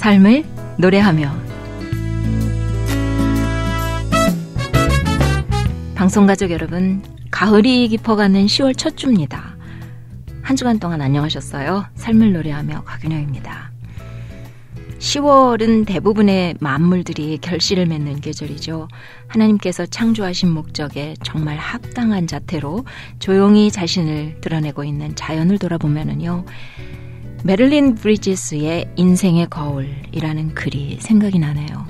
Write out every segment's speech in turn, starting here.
삶을 노래하며 방송가족 여러분, 가을이 깊어가는 10월 첫 주입니다. 한 주간 동안 안녕하셨어요? 삶을 노래하며 곽윤영입니다. 10월은 대부분의 만물들이 결실을 맺는 계절이죠. 하나님께서 창조하신 목적에 정말 합당한 자태로 조용히 자신을 드러내고 있는 자연을 돌아보면은요. 메릴린 브리지스의 인생의 거울이라는 글이 생각이 나네요.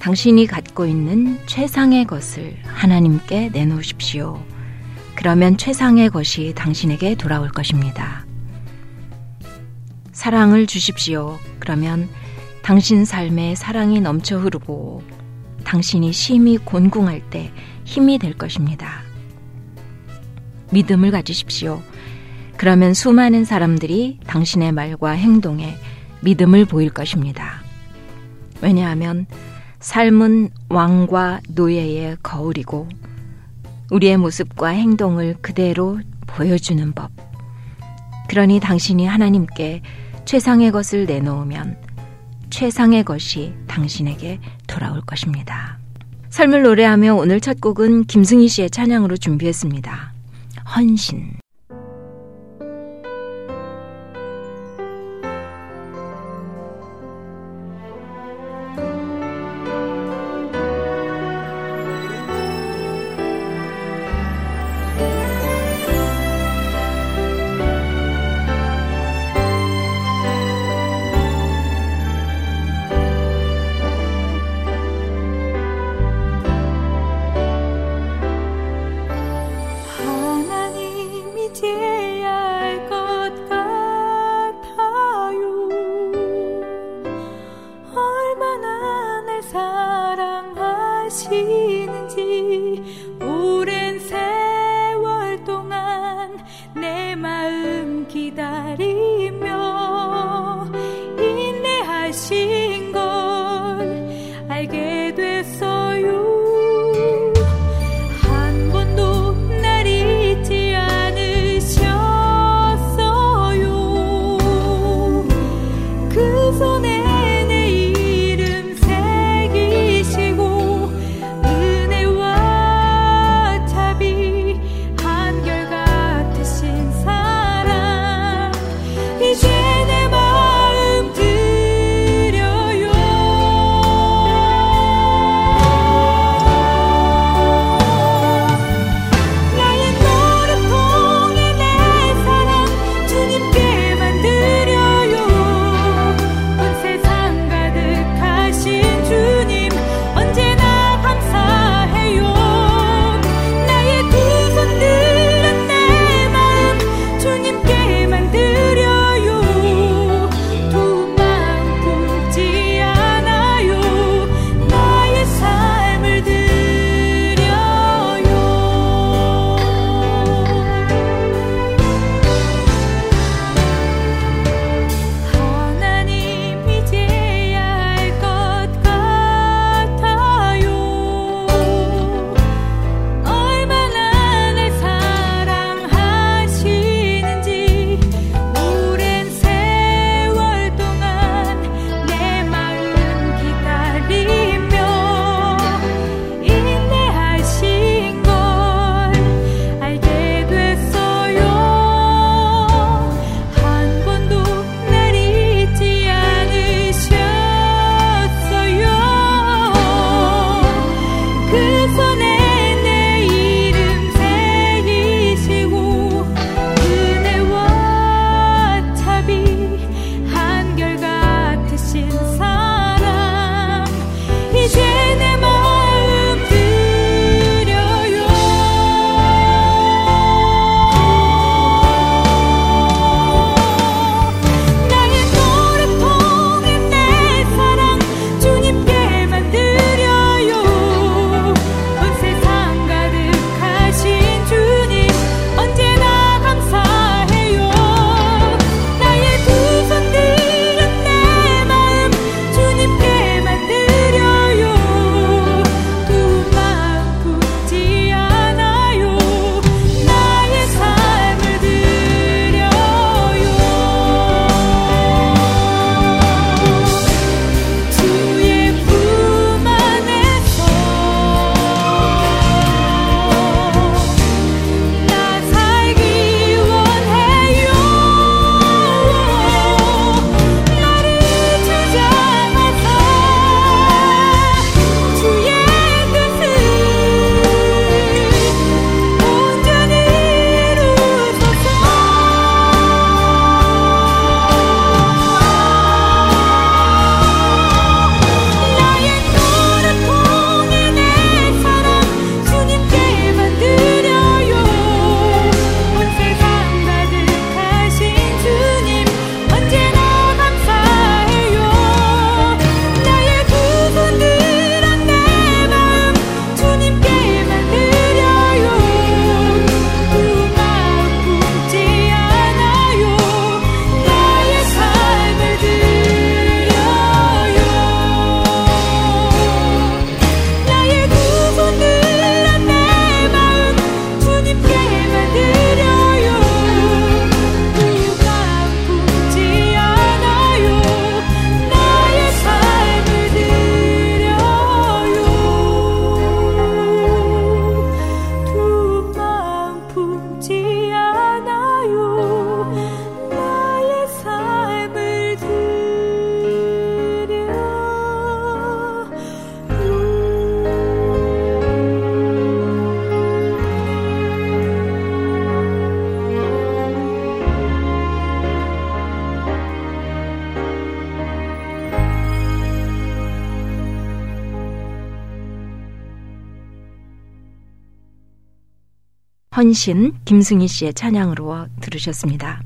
당신이 갖고 있는 최상의 것을 하나님께 내놓으십시오. 그러면 최상의 것이 당신에게 돌아올 것입니다. 사랑을 주십시오. 그러면 당신 삶에 사랑이 넘쳐 흐르고 당신이 심히 곤궁할 때 힘이 될 것입니다. 믿음을 가지십시오. 그러면 수많은 사람들이 당신의 말과 행동에 믿음을 보일 것입니다. 왜냐하면 삶은 왕과 노예의 거울이고 우리의 모습과 행동을 그대로 보여주는 법. 그러니 당신이 하나님께 최상의 것을 내놓으면 최상의 것이 당신에게 돌아올 것입니다. 삶을 노래하며 오늘 첫 곡은 김승희 씨의 찬양으로 준비했습니다. 헌신. 헌신 김승희 씨의 찬양으로 들으셨습니다.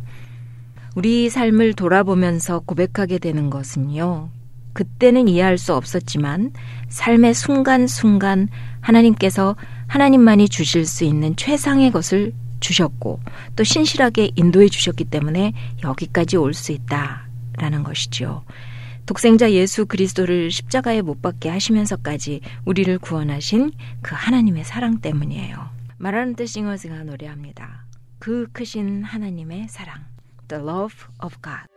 우리 삶을 돌아보면서 고백하게 되는 것은요. 그때는 이해할 수 없었지만 삶의 순간순간 하나님께서 하나님만이 주실 수 있는 최상의 것을 주셨고 또 신실하게 인도해 주셨기 때문에 여기까지 올 수 있다라는 것이죠. 독생자 예수 그리스도를 십자가에 못 박게 하시면서까지 우리를 구원하신 그 하나님의 사랑 때문이에요. 말하는 뜻 싱어즈가 노래합니다. 그 크신 하나님의 사랑. The love of God.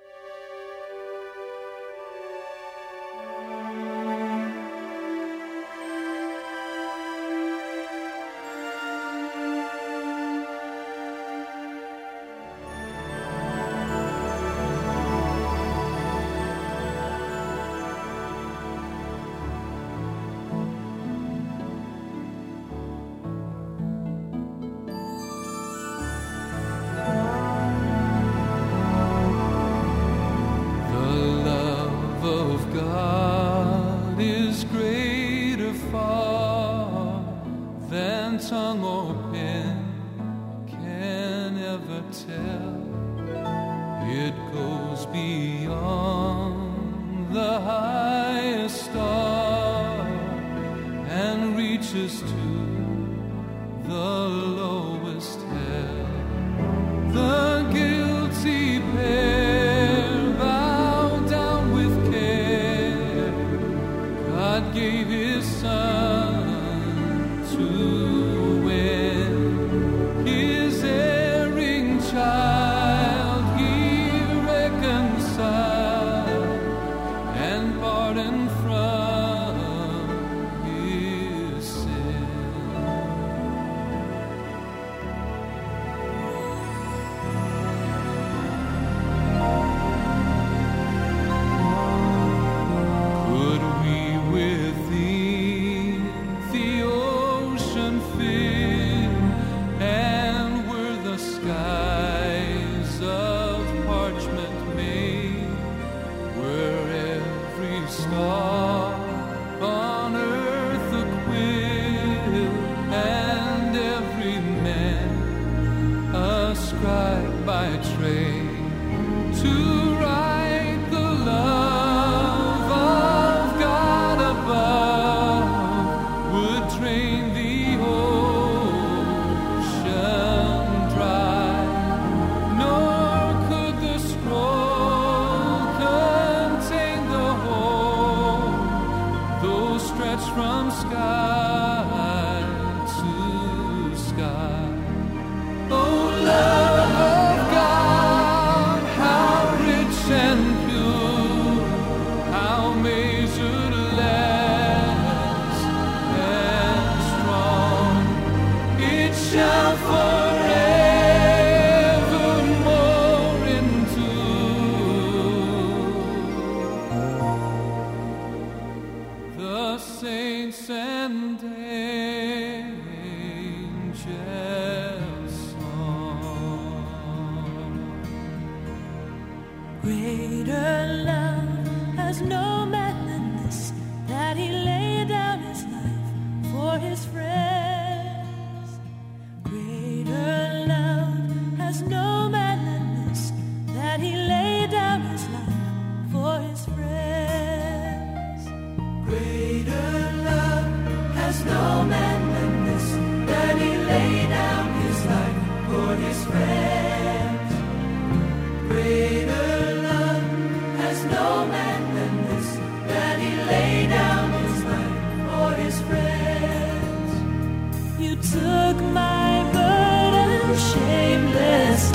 took my burden shamelessly.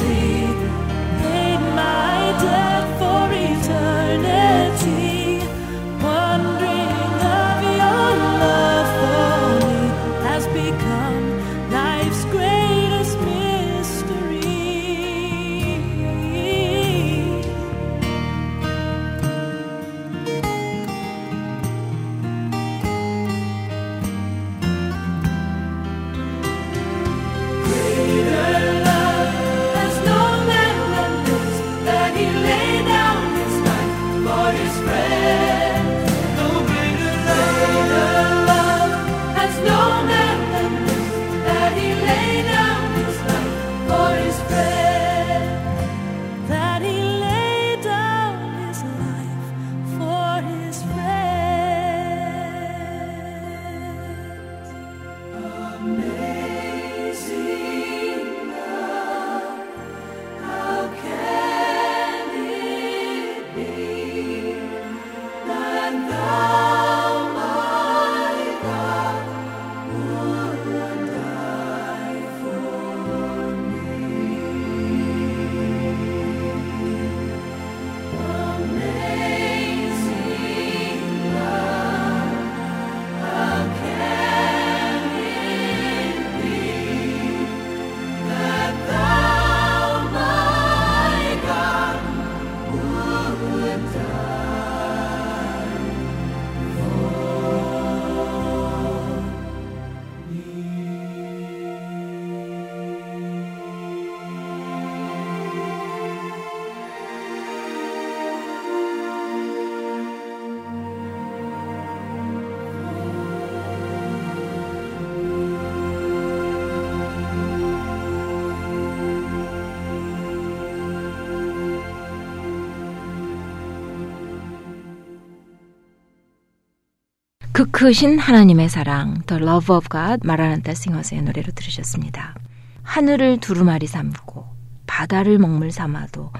그 크신 하나님의 사랑, The Love of God, 마라난타 싱어스의 노래로 들으셨습니다. 하늘을 두루마리 삼고 바다를 먹물 삼아도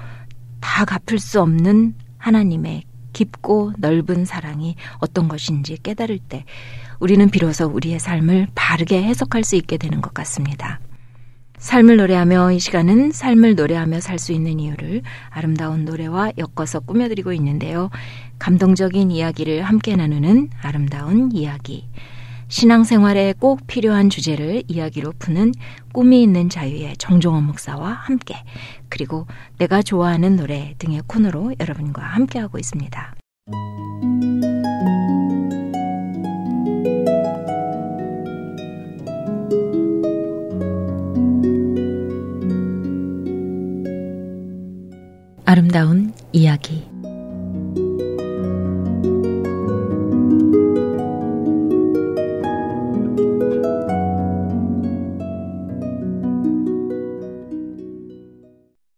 다 갚을 수 없는 하나님의 깊고 넓은 사랑이 어떤 것인지 깨달을 때 우리는 비로소 우리의 삶을 바르게 해석할 수 있게 되는 것 같습니다. 삶을 노래하며 이 시간은 삶을 노래하며 살 수 있는 이유를 아름다운 노래와 엮어서 꾸며드리고 있는데요. 감동적인 이야기를 함께 나누는 아름다운 이야기. 신앙생활에 꼭 필요한 주제를 이야기로 푸는 꿈이 있는 자유의 정종원 목사와 함께 그리고 내가 좋아하는 노래 등의 코너로 여러분과 함께하고 있습니다. 아름다운 이야기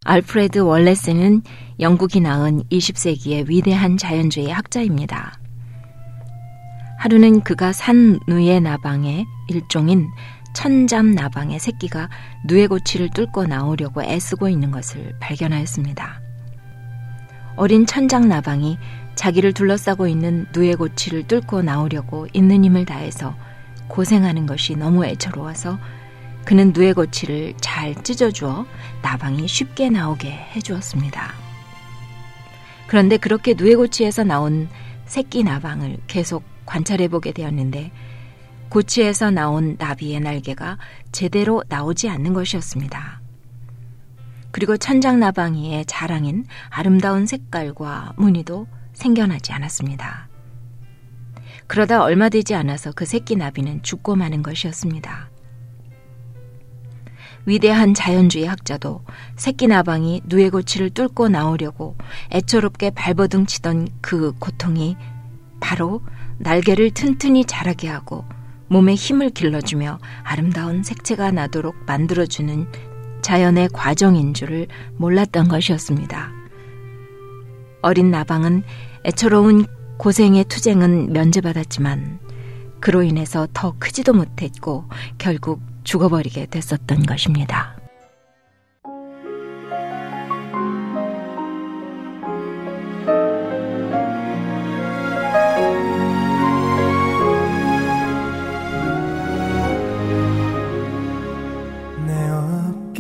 알프레드 월레스는 영국이 낳은 20세기의 위대한 자연주의 학자입니다. 하루는 그가 산 누에 나방의 일종인 천잠 나방의 새끼가 누에 고치를 뚫고 나오려고 애쓰고 있는 것을 발견하였습니다. 어린 천장 나방이 자기를 둘러싸고 있는 누에 고치를 뚫고 나오려고 있는 힘을 다해서 고생하는 것이 너무 애처로워서 그는 누에 고치를 잘 찢어주어 나방이 쉽게 나오게 해주었습니다. 그런데 그렇게 누에 고치에서 나온 새끼 나방을 계속 관찰해 보게 되었는데 고치에서 나온 나비의 날개가 제대로 나오지 않는 것이었습니다. 그리고 천장 나방이의 자랑인 아름다운 색깔과 무늬도 생겨나지 않았습니다. 그러다 얼마 되지 않아서 그 새끼 나비는 죽고 마는 것이었습니다. 위대한 자연주의 학자도 새끼 나방이 누에 고치를 뚫고 나오려고 애처롭게 발버둥 치던 그 고통이 바로 날개를 튼튼히 자라게 하고 몸에 힘을 길러주며 아름다운 색채가 나도록 만들어주는 자연의 과정인 줄을 몰랐던 것이었습니다. 어린 나방은 애처로운 고생의 투쟁은 면제받았지만 그로 인해서 더 크지도 못했고 결국 죽어버리게 됐었던 것입니다.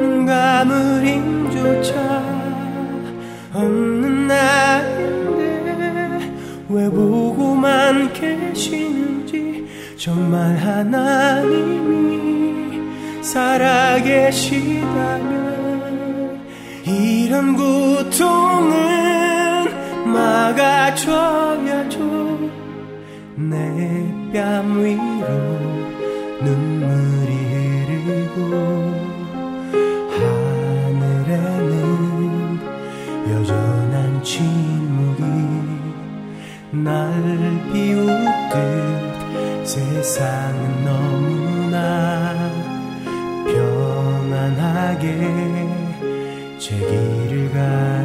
감을 힘조차 없는 나인데 왜 보고만 계시는지 정말 하나님이 살아계시다면 이런 고통은 막아줘야죠. 내 뺨 위로 눈물이 흐르고 날 비웃듯 세상은 너무나 편안하게 제 길을 가.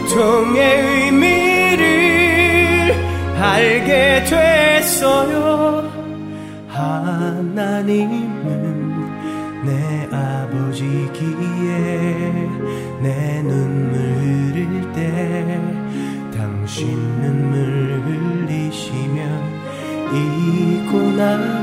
고통의 의미를 알게 됐어요. 하나님은 내 아버지기에 내 눈물 흘릴 때 당신 눈물 흘리시면 이 고난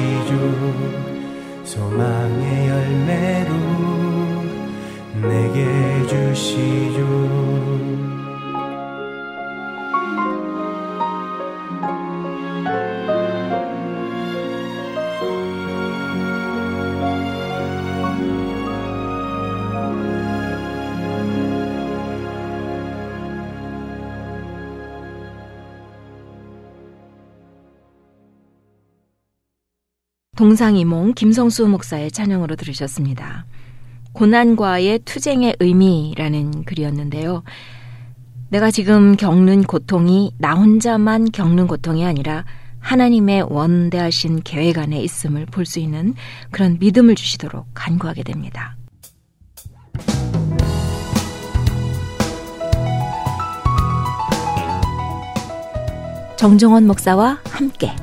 시죠 소망의 열매로 내게 주시죠 동상이몽 김성수 목사의 찬양으로 들으셨습니다. 고난과의 투쟁의 의미라는 글이었는데요. 내가 지금 겪는 고통이 나 혼자만 겪는 고통이 아니라 하나님의 원대하신 계획 안에 있음을 볼 수 있는 그런 믿음을 주시도록 간구하게 됩니다. 정정원 목사와 함께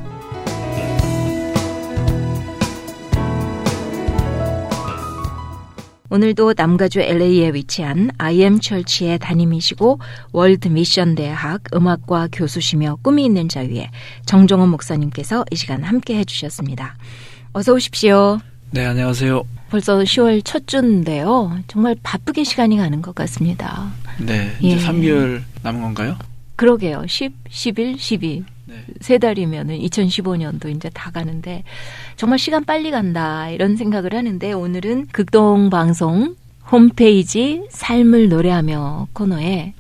오늘도 남가주 LA에 위치한 IM 철치의 담임이시고 월드 미션 대학 음악과 교수시며 꿈이 있는 자유의 정정원 목사님께서 이 시간 함께 해주셨습니다. 어서 오십시오. 네, 안녕하세요. 벌써 10월 첫 주인데요. 정말 바쁘게 시간이 가는 것 같습니다. 네, 이제 예. 3개월 남은 건가요? 그러게요. 10, 11, 12. 네. 세 달이면은 2015년도 이제 다 가는데 정말 시간 빨리 간다 이런 생각을 하는데 오늘은 극동 방송 홈페이지 삶을 노래하며 코너에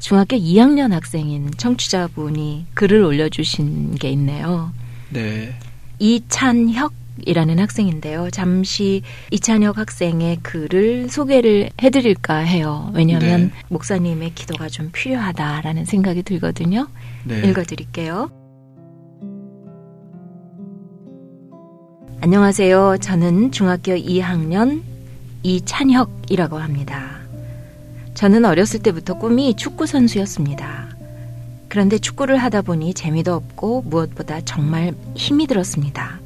중학교 2학년 학생인 청취자분이 글을 올려주신 게 있네요. 네. 이찬혁 이라는 학생인데요. 잠시 이찬혁 학생의 글을 소개를 해드릴까 해요. 왜냐하면 네. 목사님의 기도가 좀 필요하다라는 생각이 들거든요. 네. 읽어드릴게요. 안녕하세요. 저는 중학교 2학년 이찬혁이라고 합니다. 저는 어렸을 때부터 꿈이 축구 선수였습니다. 그런데 축구를 하다 보니 재미도 없고 무엇보다 정말 힘이 들었습니다.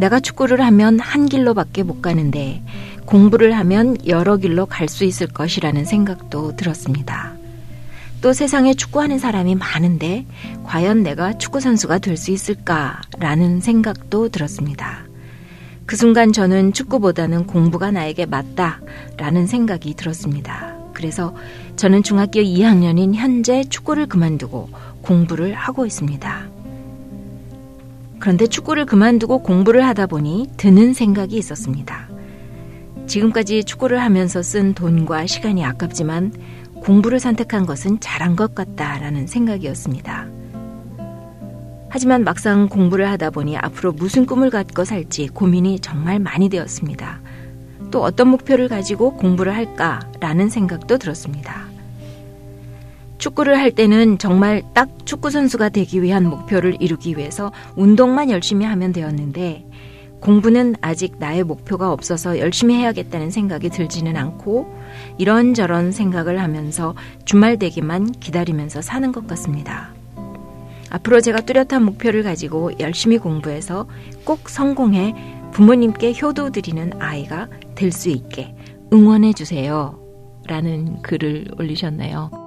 내가 축구를 하면 한 길로밖에 못 가는데 공부를 하면 여러 길로 갈 수 있을 것이라는 생각도 들었습니다. 또 세상에 축구하는 사람이 많은데 과연 내가 축구 선수가 될 수 있을까라는 생각도 들었습니다. 그 순간 저는 축구보다는 공부가 나에게 맞다라는 생각이 들었습니다. 그래서 저는 중학교 2학년인 현재 축구를 그만두고 공부를 하고 있습니다. 그런데 축구를 그만두고 공부를 하다 보니 드는 생각이 있었습니다. 지금까지 축구를 하면서 쓴 돈과 시간이 아깝지만 공부를 선택한 것은 잘한 것 같다라는 생각이었습니다. 하지만 막상 공부를 하다 보니 앞으로 무슨 꿈을 갖고 살지 고민이 정말 많이 되었습니다. 또 어떤 목표를 가지고 공부를 할까라는 생각도 들었습니다. 축구를 할 때는 정말 딱 축구 선수가 되기 위한 목표를 이루기 위해서 운동만 열심히 하면 되었는데 공부는 아직 나의 목표가 없어서 열심히 해야겠다는 생각이 들지는 않고 이런저런 생각을 하면서 주말 되기만 기다리면서 사는 것 같습니다. 앞으로 제가 뚜렷한 목표를 가지고 열심히 공부해서 꼭 성공해 부모님께 효도 드리는 아이가 될 수 있게 응원해 주세요. 라는 글을 올리셨네요.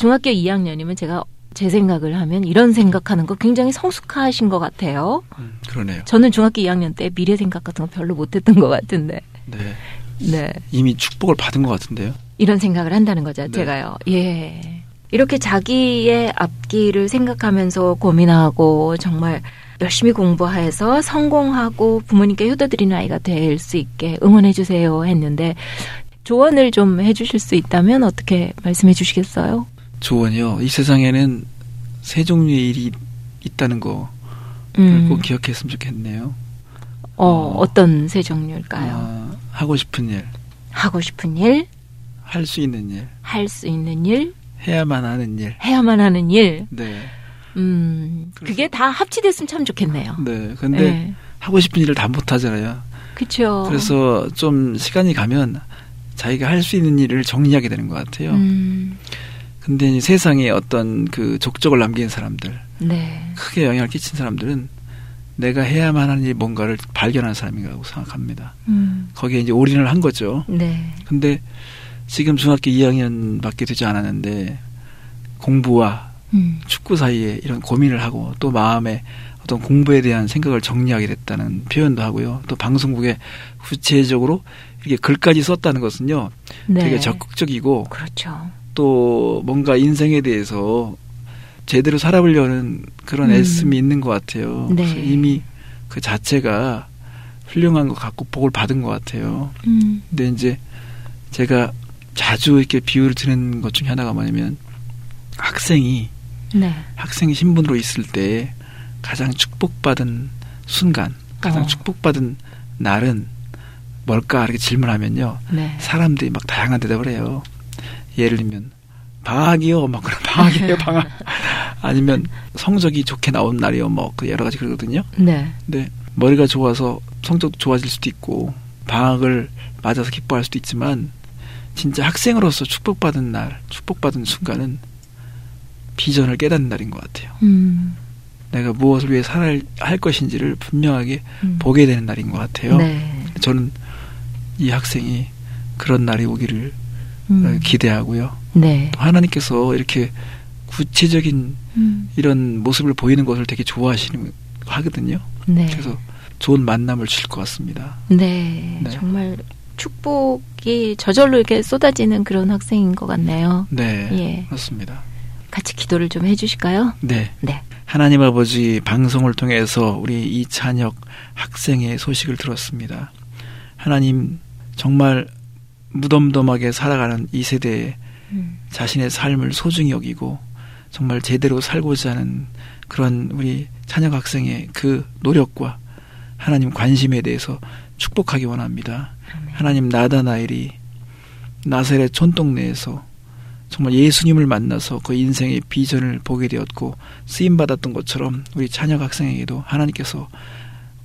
중학교 2학년이면 제가 제 생각을 하면 이런 생각하는 거 굉장히 성숙하신 것 같아요. 음, 그러네요. 저는 중학교 2학년 때 미래 생각 같은 거 별로 못했던 것 같은데. 네. 네. 이미 축복을 받은 것 같은데요. 이런 생각을 한다는 거죠, 네. 제가요. 예. 이렇게 자기의 앞길을 생각하면서 고민하고 정말 열심히 공부해서 성공하고 부모님께 효도드리는 아이가 될 수 있게 응원해 주세요 했는데 조언을 좀 해주실 수 있다면 어떻게 말씀해 주시겠어요? 조언이요. 이 세상에는 세 종류의 일이 있다는 거 음, 꼭 기억했으면 좋겠네요. 어, 어. 어떤 세 종류일까요? 아, 하고 싶은 일, 하고 싶은 일, 할 수 있는 일, 할 수 있는 일, 해야만 하는 일. 해야만 하는 일. 네. 음, 그게 다 합치됐으면 참 좋겠네요. 네. 근데 네. 하고 싶은 일을 다 못 하잖아요. 그렇죠. 그래서 좀 시간이 가면 자기가 할 수 있는 일을 정리하게 되는 것 같아요. 음, 근데 이 세상에 어떤 그 족적을 남긴 사람들, 네. 크게 영향을 끼친 사람들은 내가 해야만 하는 일 뭔가를 발견한 사람이라고 생각합니다. 음, 거기에 이제 올인을 한 거죠. 네. 근데 지금 중학교 2학년밖에 되지 않았는데 공부와 음, 축구 사이에 이런 고민을 하고 또 마음에 어떤 공부에 대한 생각을 정리하게 됐다는 표현도 하고요. 또 방송국에 구체적으로 이렇게 글까지 썼다는 것은요. 네. 되게 적극적이고 그렇죠. 또 뭔가 인생에 대해서 제대로 살아보려는 그런 음. 애씀이 있는 것 같아요. 네. 그래서 이미 그 자체가 훌륭한 것 같고 복을 받은 것 같아요. 음, 근데 이제 제가 자주 이렇게 비유를 드는 것 중에 하나가 뭐냐면 학생이 네. 학생 신분으로 있을 때 가장 축복받은 순간, 가장 어. 축복받은 날은 뭘까 이렇게 질문하면요. 네. 사람들이 막 다양한 대답을 해요. 예를 들면 방학이요, 막 그런 방학이에요, 방학. 아니면 성적이 좋게 나온 날이요, 뭐 그 여러 가지 그러거든요. 네. 근데 머리가 좋아서 성적도 좋아질 수도 있고 방학을 맞아서 기뻐할 수도 있지만 진짜 학생으로서 축복받은 날, 축복받은 순간은 비전을 깨닫는 날인 것 같아요. 음, 내가 무엇을 위해 살아야 할 것인지를 분명하게 음. 보게 되는 날인 것 같아요. 네. 저는 이 학생이 그런 날이 오기를 음, 기대하고요. 네. 또 하나님께서 이렇게 구체적인 음, 이런 모습을 보이는 것을 되게 좋아하시는 하거든요. 네. 그래서 좋은 만남을 주실 것 같습니다. 네. 네. 정말 축복이 저절로 이렇게 쏟아지는 그런 학생인 것 같네요. 네, 예. 그렇습니다. 같이 기도를 좀 해주실까요? 네, 네. 하나님 아버지 방송을 통해서 우리 이찬혁 학생의 소식을 들었습니다. 하나님 정말 무덤덤하게 살아가는 이 세대에 음, 자신의 삶을 소중히 여기고 정말 제대로 살고자 하는 그런 우리 찬혁 학생의 그 노력과 하나님 관심에 대해서 축복하기 원합니다. 아멘. 하나님 나다나엘이 나사렛 촌동네에서 정말 예수님을 만나서 그 인생의 비전을 보게 되었고 쓰임 받았던 것처럼 우리 찬혁 학생에게도 하나님께서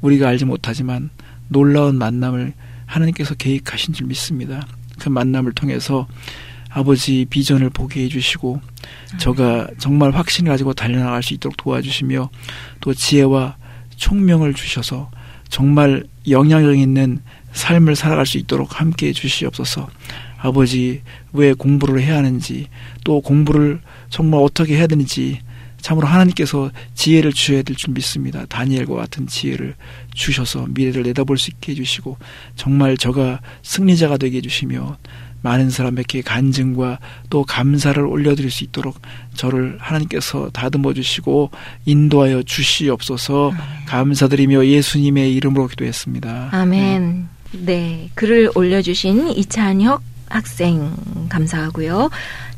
우리가 알지 못하지만 놀라운 만남을 하나님께서 계획하신 줄 믿습니다. 그 만남을 통해서 아버지 비전을 보게 해주시고 저가 정말 확신을 가지고 달려나갈 수 있도록 도와주시며 또 지혜와 총명을 주셔서 정말 영향력 있는 삶을 살아갈 수 있도록 함께 해주시옵소서. 아버지 왜 공부를 해야 하는지 또 공부를 정말 어떻게 해야 되는지 참으로 하나님께서 지혜를 주셔야 될 줄 믿습니다. 다니엘과 같은 지혜를 주셔서 미래를 내다볼 수 있게 해주시고 정말 저가 승리자가 되게 해주시며 많은 사람에게 간증과 또 감사를 올려드릴 수 있도록 저를 하나님께서 다듬어 주시고 인도하여 주시옵소서 감사드리며 예수님의 이름으로 기도했습니다. 아멘. 네. 글을 올려주신 이찬혁 학생 감사하고요.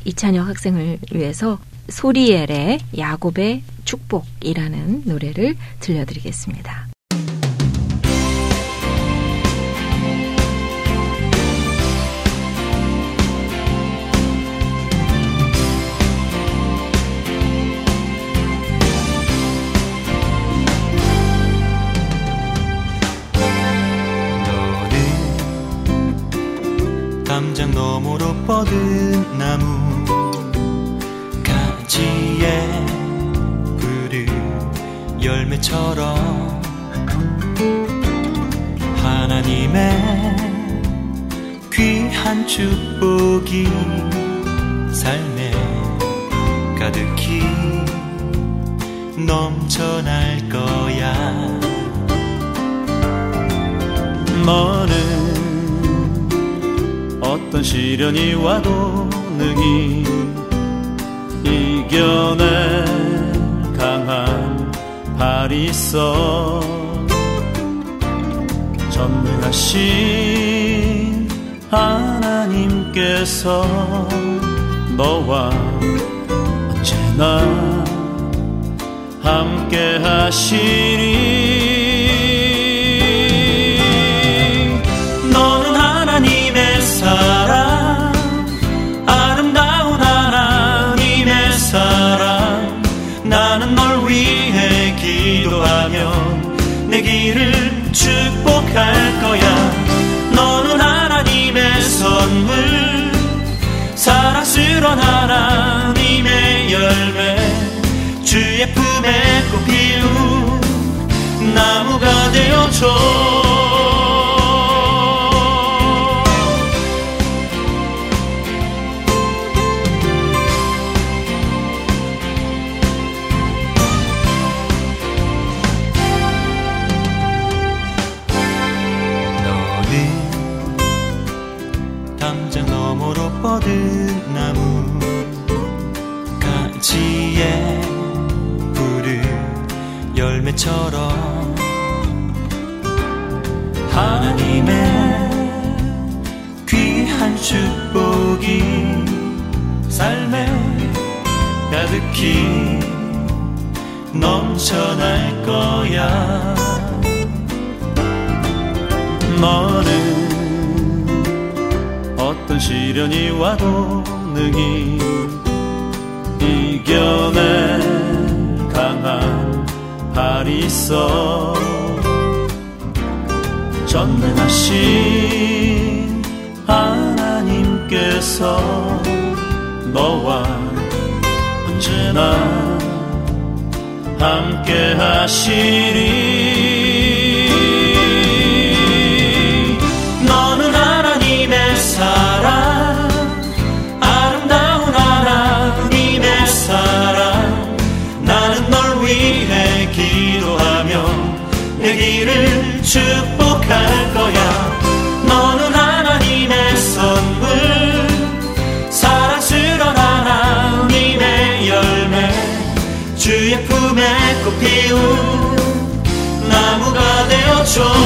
이찬혁 학생을 위해서 소리엘의 야곱의 축복이라는 노래를 들려드리겠습니다. 담장 너머로 뻗은 나무 가지에 푸른 열매처럼 하나님의 귀한 축복이 삶에 가득히 넘쳐날 거야. 너는 어떤 시련이 와도 능히 이겨낼 강한 있어. 전능하신 하나님께서 너와 언제나 함께 하시리 축복할 거야. 너는 하나님의 선물. 사랑스런 하나님의 열매. 주의 품에 꽃 피운 나무가 되어줘 가득히 넘쳐날 거야. 너는 어떤 시련이 와도 능히 이겨낼 강한 발이 있어. 전능하신 하나님께서 너와 언제나 함께 하시리. 너는 하나님의 사랑 아름다운 하나님의 사랑. 나는 널 위해 기도하며 내 길을 축복할 나무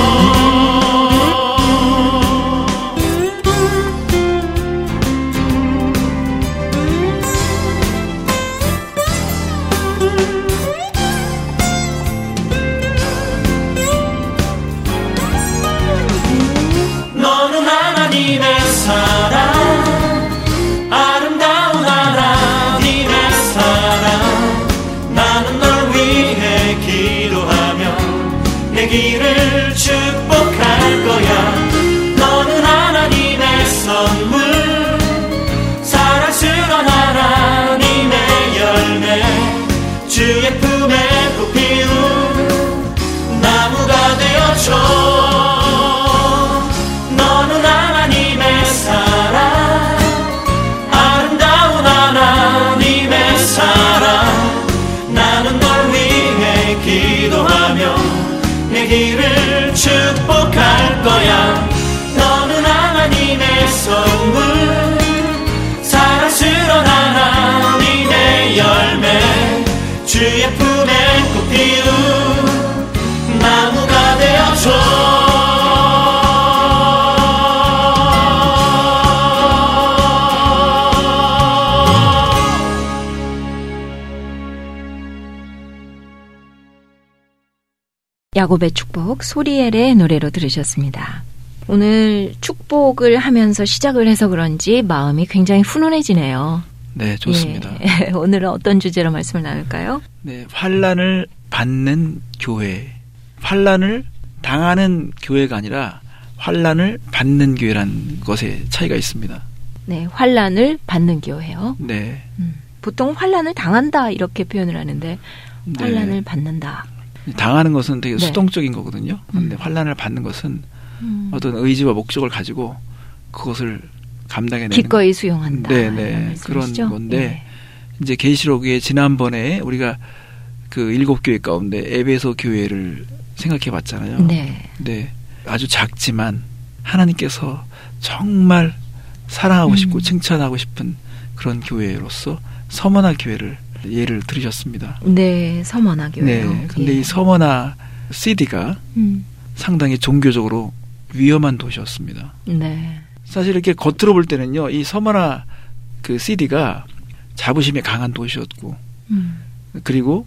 야곱의 축복 소리엘의 노래로 들으셨습니다. 오늘 축복을 하면서 시작을 해서 그런지 마음이 굉장히 훈훈해지네요. 네, 좋습니다. 예. 오늘은 어떤 주제로 말씀을 나눌까요? 네, 환란을 받는 교회. 환란을 당하는 교회가 아니라 환란을 받는 교회라는 것에 차이가 있습니다. 네, 환란을 받는 교회요. 네. 음, 보통 환란을 당한다 이렇게 표현을 하는데 네. 환란을 받는다. 당하는 것은 되게 네. 수동적인 거거든요. 근데 음. 환란을 받는 것은 음, 어떤 의지와 목적을 가지고 그것을 감당해내는 기꺼이 수용한다. 네, 이런 네. 그런 건데 예. 이제 계시록에 지난번에 우리가 그 일곱 교회 가운데 에베소 교회를 생각해 봤잖아요. 네. 네. 아주 작지만 하나님께서 정말 사랑하고 싶고 음. 칭찬하고 싶은 그런 교회로서 서머나 교회를 예를 들으셨습니다. 네, 서머나 교회요. 네. 근데 예. 이 서머나 시디가 음. 상당히 종교적으로 위험한 도시였습니다. 네. 사실 이렇게 겉으로 볼 때는요, 이 서머나 그 시디가 자부심이 강한 도시였고, 음. 그리고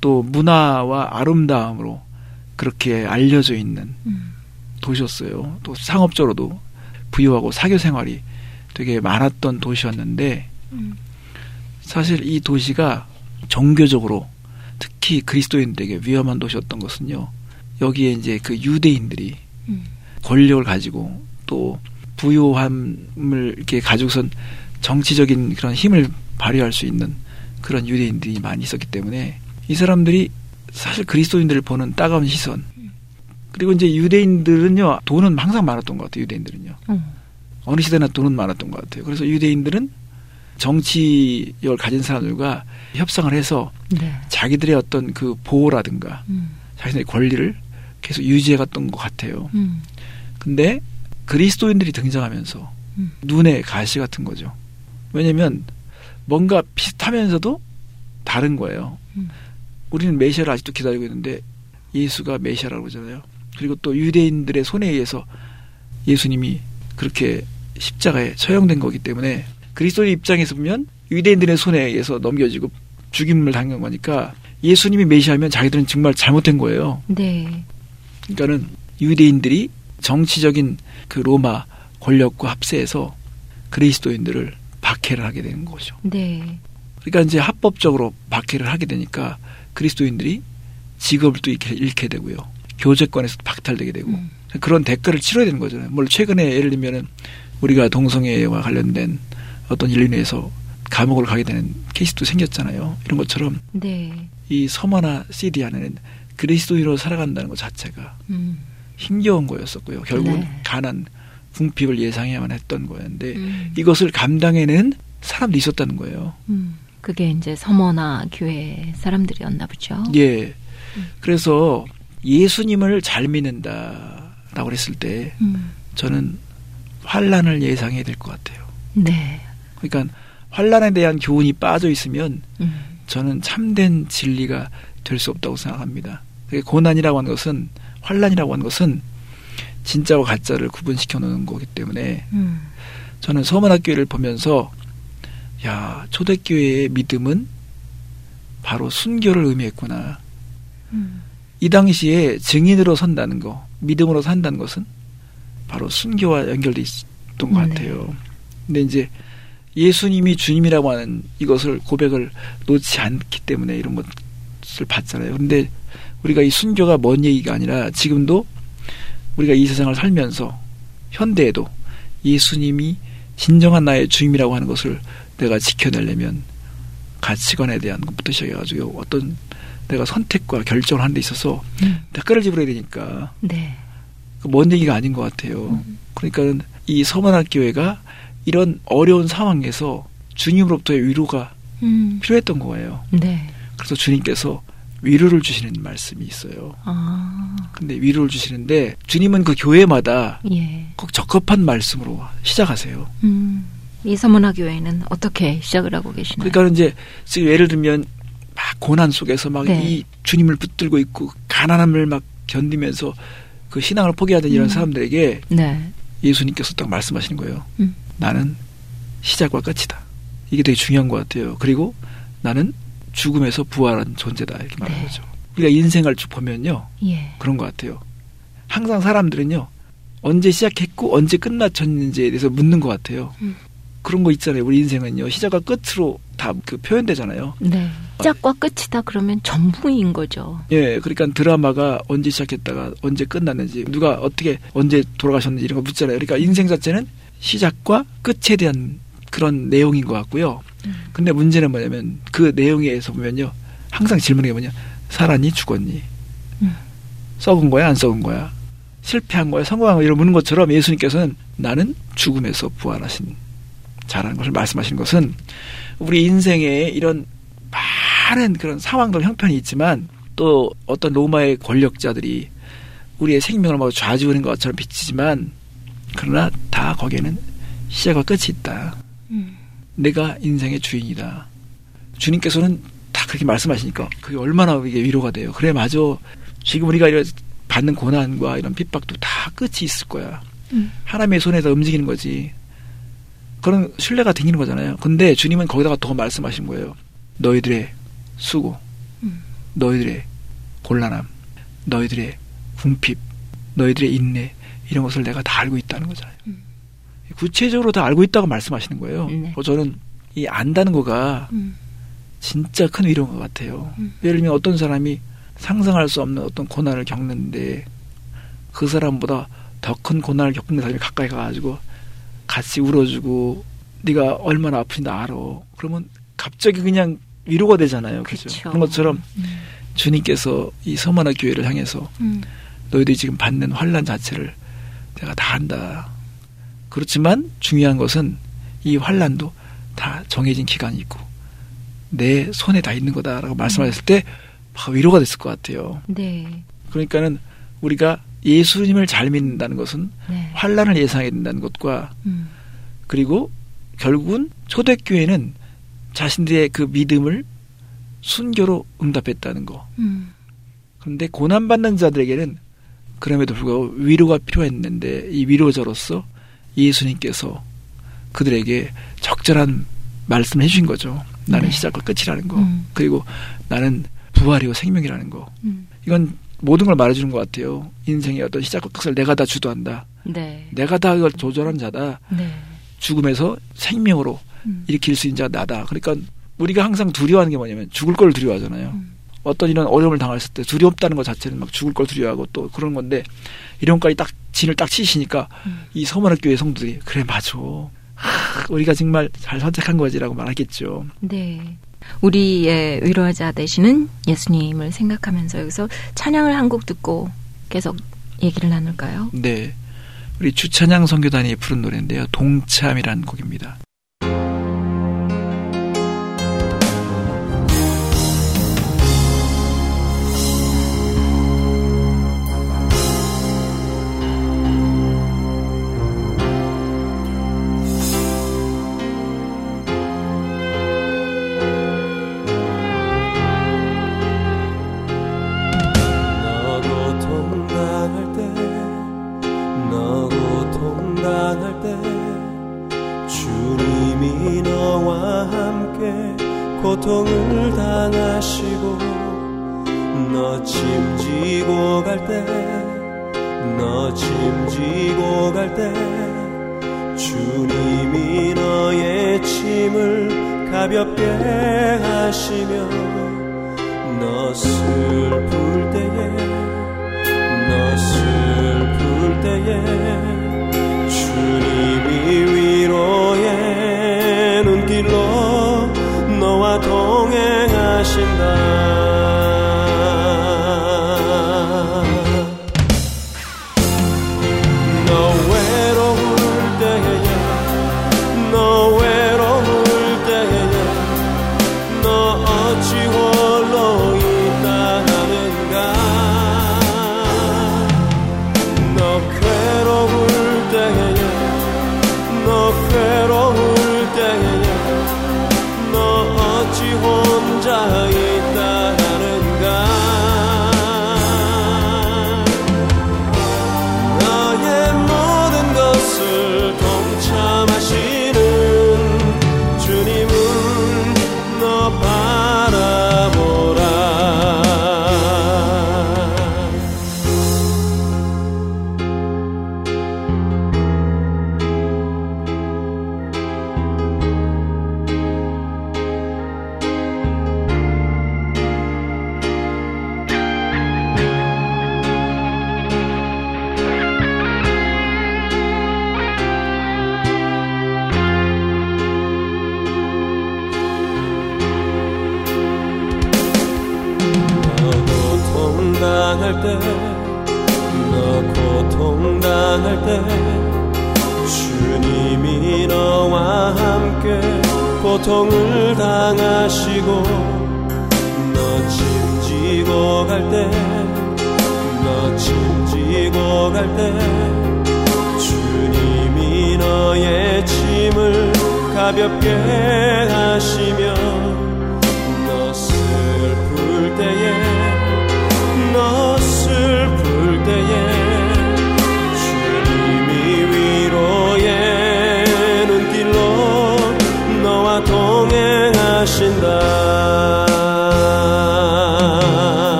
또 문화와 아름다움으로 그렇게 알려져 있는 음. 도시였어요. 또 상업적으로도 부유하고 사교 생활이 되게 많았던 도시였는데, 음. 사실 이 도시가 종교적으로 특히 그리스도인들에게 위험한 도시였던 것은요. 여기에 이제 그 유대인들이 음. 권력을 가지고 또 부유함을 이렇게 가지고선 정치적인 그런 힘을 발휘할 수 있는 그런 유대인들이 많이 있었기 때문에 이 사람들이 사실 그리스도인들을 보는 따가운 시선 그리고 이제 유대인들은요 돈은 항상 많았던 것 같아요 유대인들은요 어. 어느 시대나 돈은 많았던 것 같아요 그래서 유대인들은 정치력을 가진 사람들과 협상을 해서 네. 자기들의 어떤 그 보호라든가 음. 자기들의 권리를 계속 유지해 갔던 것 같아요. 음. 근데 그리스도인들이 등장하면서 음. 눈에 가시 같은 거죠. 왜냐면 뭔가 비슷하면서도 다른 거예요. 음. 우리는 메시아를 아직도 기다리고 있는데 예수가 메시아라고 그러잖아요. 그리고 또 유대인들의 손에 의해서 예수님이 그렇게 십자가에 처형된 거기 때문에 그리스도의 입장에서 보면 유대인들의 손에 의해서 넘겨지고 죽임을 당한 거니까 예수님이 메시아면 자기들은 정말 잘못된 거예요. 네. 그러니까는 유대인들이 정치적인 그 로마 권력과 합세해서 그리스도인들을 박해를 하게 되는 거죠. 네. 그러니까 이제 합법적으로 박해를 하게 되니까 그리스도인들이 직업을 또 잃게, 잃게 되고요. 교제권에서 박탈되게 되고 음. 그런 대가를 치러야 되는 거잖아요. 물론 최근에 예를 들면은 우리가 동성애와 관련된 어떤 일로 인해서 감옥을 가게 되는 케이스도 생겼잖아요. 이런 것처럼 네. 이 서머나 시디 안에는 그리스도인으로 살아간다는 것 자체가 음. 힘겨운 거였었고요. 결국은 네. 가난, 궁핍을 예상해야만 했던 거였는데 음. 이것을 감당해낸 사람도 있었다는 거예요. 음. 그게 이제 서머나 교회 사람들이었나 보죠. 예. 그래서 예수님을 잘 믿는다라고 했을 때 음. 저는 환란을 예상해야 될 것 같아요. 네. 그러니까 환란에 대한 교훈이 빠져 있으면 음. 저는 참된 진리가 될 수 없다고 생각합니다. 고난이라고 하는 것은 환란이라고 하는 것은 진짜와 가짜를 구분시켜 놓는 거기 때문에 음. 저는 서문학교회를 보면서 야 초대교회의 믿음은 바로 순교를 의미했구나. 음. 이 당시에 증인으로 선다는 거, 믿음으로 산다는 것은 바로 순교와 연결돼 있었던 것 네. 같아요. 근데 이제 예수님이 주님이라고 하는 이것을 고백을 놓지 않기 때문에 이런 것을 봤잖아요. 근데 우리가 이 순교가 먼 얘기가 아니라 지금도 우리가 이 세상을 살면서 현대에도 예수님이 진정한 나의 주님이라고 하는 것을 내가 지켜내려면 가치관에 대한 것부터 시작해가지고 어떤 내가 선택과 결정을 하는 데 있어서 음. 대가를 지불해야 되니까 네. 그먼 얘기가 아닌 것 같아요. 음. 그러니까 이 서문학 교회가 이런 어려운 상황에서 주님으로부터의 위로가 음. 필요했던 거예요. 네. 그래서 주님께서 위로를 주시는 말씀이 있어요. 아. 근데 위로를 주시는데 주님은 그 교회마다 예. 꼭 적합한 말씀으로 시작하세요. 음. 이 서문화 교회는 어떻게 시작을 하고 계시나요? 그러니까 이제 지금 예를 들면 막 고난 속에서 막이 네. 주님을 붙들고 있고 가난함을 막 견디면서 그 신앙을 포기하던 이런 음. 사람들에게 네. 예수님께서 딱 말씀하시는 거예요. 음. 나는 시작과 끝이다. 이게 되게 중요한 것 같아요. 그리고 나는 죽음에서 부활한 존재다. 이렇게 말하는 네. 거죠. 우리가 인생을 쭉 보면요. 예. 그런 것 같아요. 항상 사람들은요. 언제 시작했고 언제 끝났었는지에 대해서 묻는 것 같아요. 음. 그런 거 있잖아요. 우리 인생은요. 시작과 끝으로 다 그 표현되잖아요. 네. 시작과 끝이다 그러면 전부인 거죠. 예, 그러니까 드라마가 언제 시작했다가 언제 끝났는지 누가 어떻게 언제 돌아가셨는지 이런 거 묻잖아요. 그러니까 인생 자체는 시작과 끝에 대한 그런 내용인 것 같고요. 음. 근데 문제는 뭐냐면 그 내용에서 보면요. 항상 질문이 뭐냐. 살았니? 죽었니? 음. 썩은 거야? 안 썩은 거야? 실패한 거야? 성공한 거야? 이런 묻는 것처럼 예수님께서는 나는 죽음에서 부활하신 자라는 것을 말씀하시는 것은 우리 인생에 이런 많은 그런 상황들 형편이 있지만 또 어떤 로마의 권력자들이 우리의 생명을 막 좌지우는 것처럼 비치지만 그러나 다 거기에는 시작과 끝이 있다. 음. 내가 인생의 주인이다. 주님께서는 다 그렇게 말씀하시니까 그게 얼마나 이게 위로가 돼요. 그래 맞아. 지금 우리가 이런 받는 고난과 이런 핍박도 다 끝이 있을 거야. 음. 하나님의 손에서 움직이는 거지. 그런 신뢰가 생기는 거잖아요. 근데 주님은 거기다가 더 말씀하신 거예요. 너희들의 수고, 음. 너희들의 곤란함, 너희들의 궁핍, 너희들의 인내 이런 것을 내가 다 알고 있다는 거잖아요. 음. 구체적으로 다 알고 있다고 말씀하시는 거예요. 네. 그래서 저는 이 안다는 거가 음. 진짜 큰 위로인 것 같아요. 음. 예를 들면 어떤 사람이 상상할 수 없는 어떤 고난을 겪는데 그 사람보다 더 큰 고난을 겪는 사람이 가까이 가가지고 같이 울어주고 네가 얼마나 아픈지 나 알아. 그러면 갑자기 그냥 위로가 되잖아요. 그죠? 그런 것처럼 음. 주님께서 이 서만화 교회를 향해서 음. 너희들이 지금 받는 환란 자체를 내가 다 안다. 그렇지만 중요한 것은 이 환란도 다 정해진 기간이 있고 내 손에 다 있는 거다라고 말씀하셨을 때막 위로가 됐을 것 같아요. 네. 그러니까는 우리가 예수님을 잘 믿는다는 것은 네. 환란을 예상해야 된다는 것과 음. 그리고 결국은 초대교회는 자신들의 그 믿음을 순교로 응답했다는 거. 음. 그런데 고난받는 자들에게는 그럼에도 불구하고 위로가 필요했는데 이 위로자로서 예수님께서 그들에게 적절한 말씀을 해주신 거죠. 나는 네. 시작과 끝이라는 거. 음. 그리고 나는 부활이고 생명이라는 거. 음. 이건 모든 걸 말해주는 것 같아요. 인생의 어떤 시작과 끝을 내가 다 주도한다. 네. 내가 다 그걸 조절한 자다. 네. 죽음에서 생명으로 음. 일으킬 수 있는 자가 나다. 그러니까 우리가 항상 두려워하는 게 뭐냐면 죽을 걸 두려워하잖아요. 음. 어떤 이런 어려움을 당했을 때 두렵다는 것 자체는 막 죽을 걸 두려워하고 또 그런 건데 이런 것까지 딱 진을 딱 치시니까 음. 이 서머학 교회 성도들이 그래 맞아. 하, 우리가 정말 잘 선택한 거지라고 말하겠죠. 네. 우리의 위로하자 되시는 예수님을 생각하면서 여기서 찬양을 한 곡 듣고 계속 얘기를 나눌까요? 네. 우리 주찬양 선교단이 부른 노래인데요. 동참이라는 곡입니다.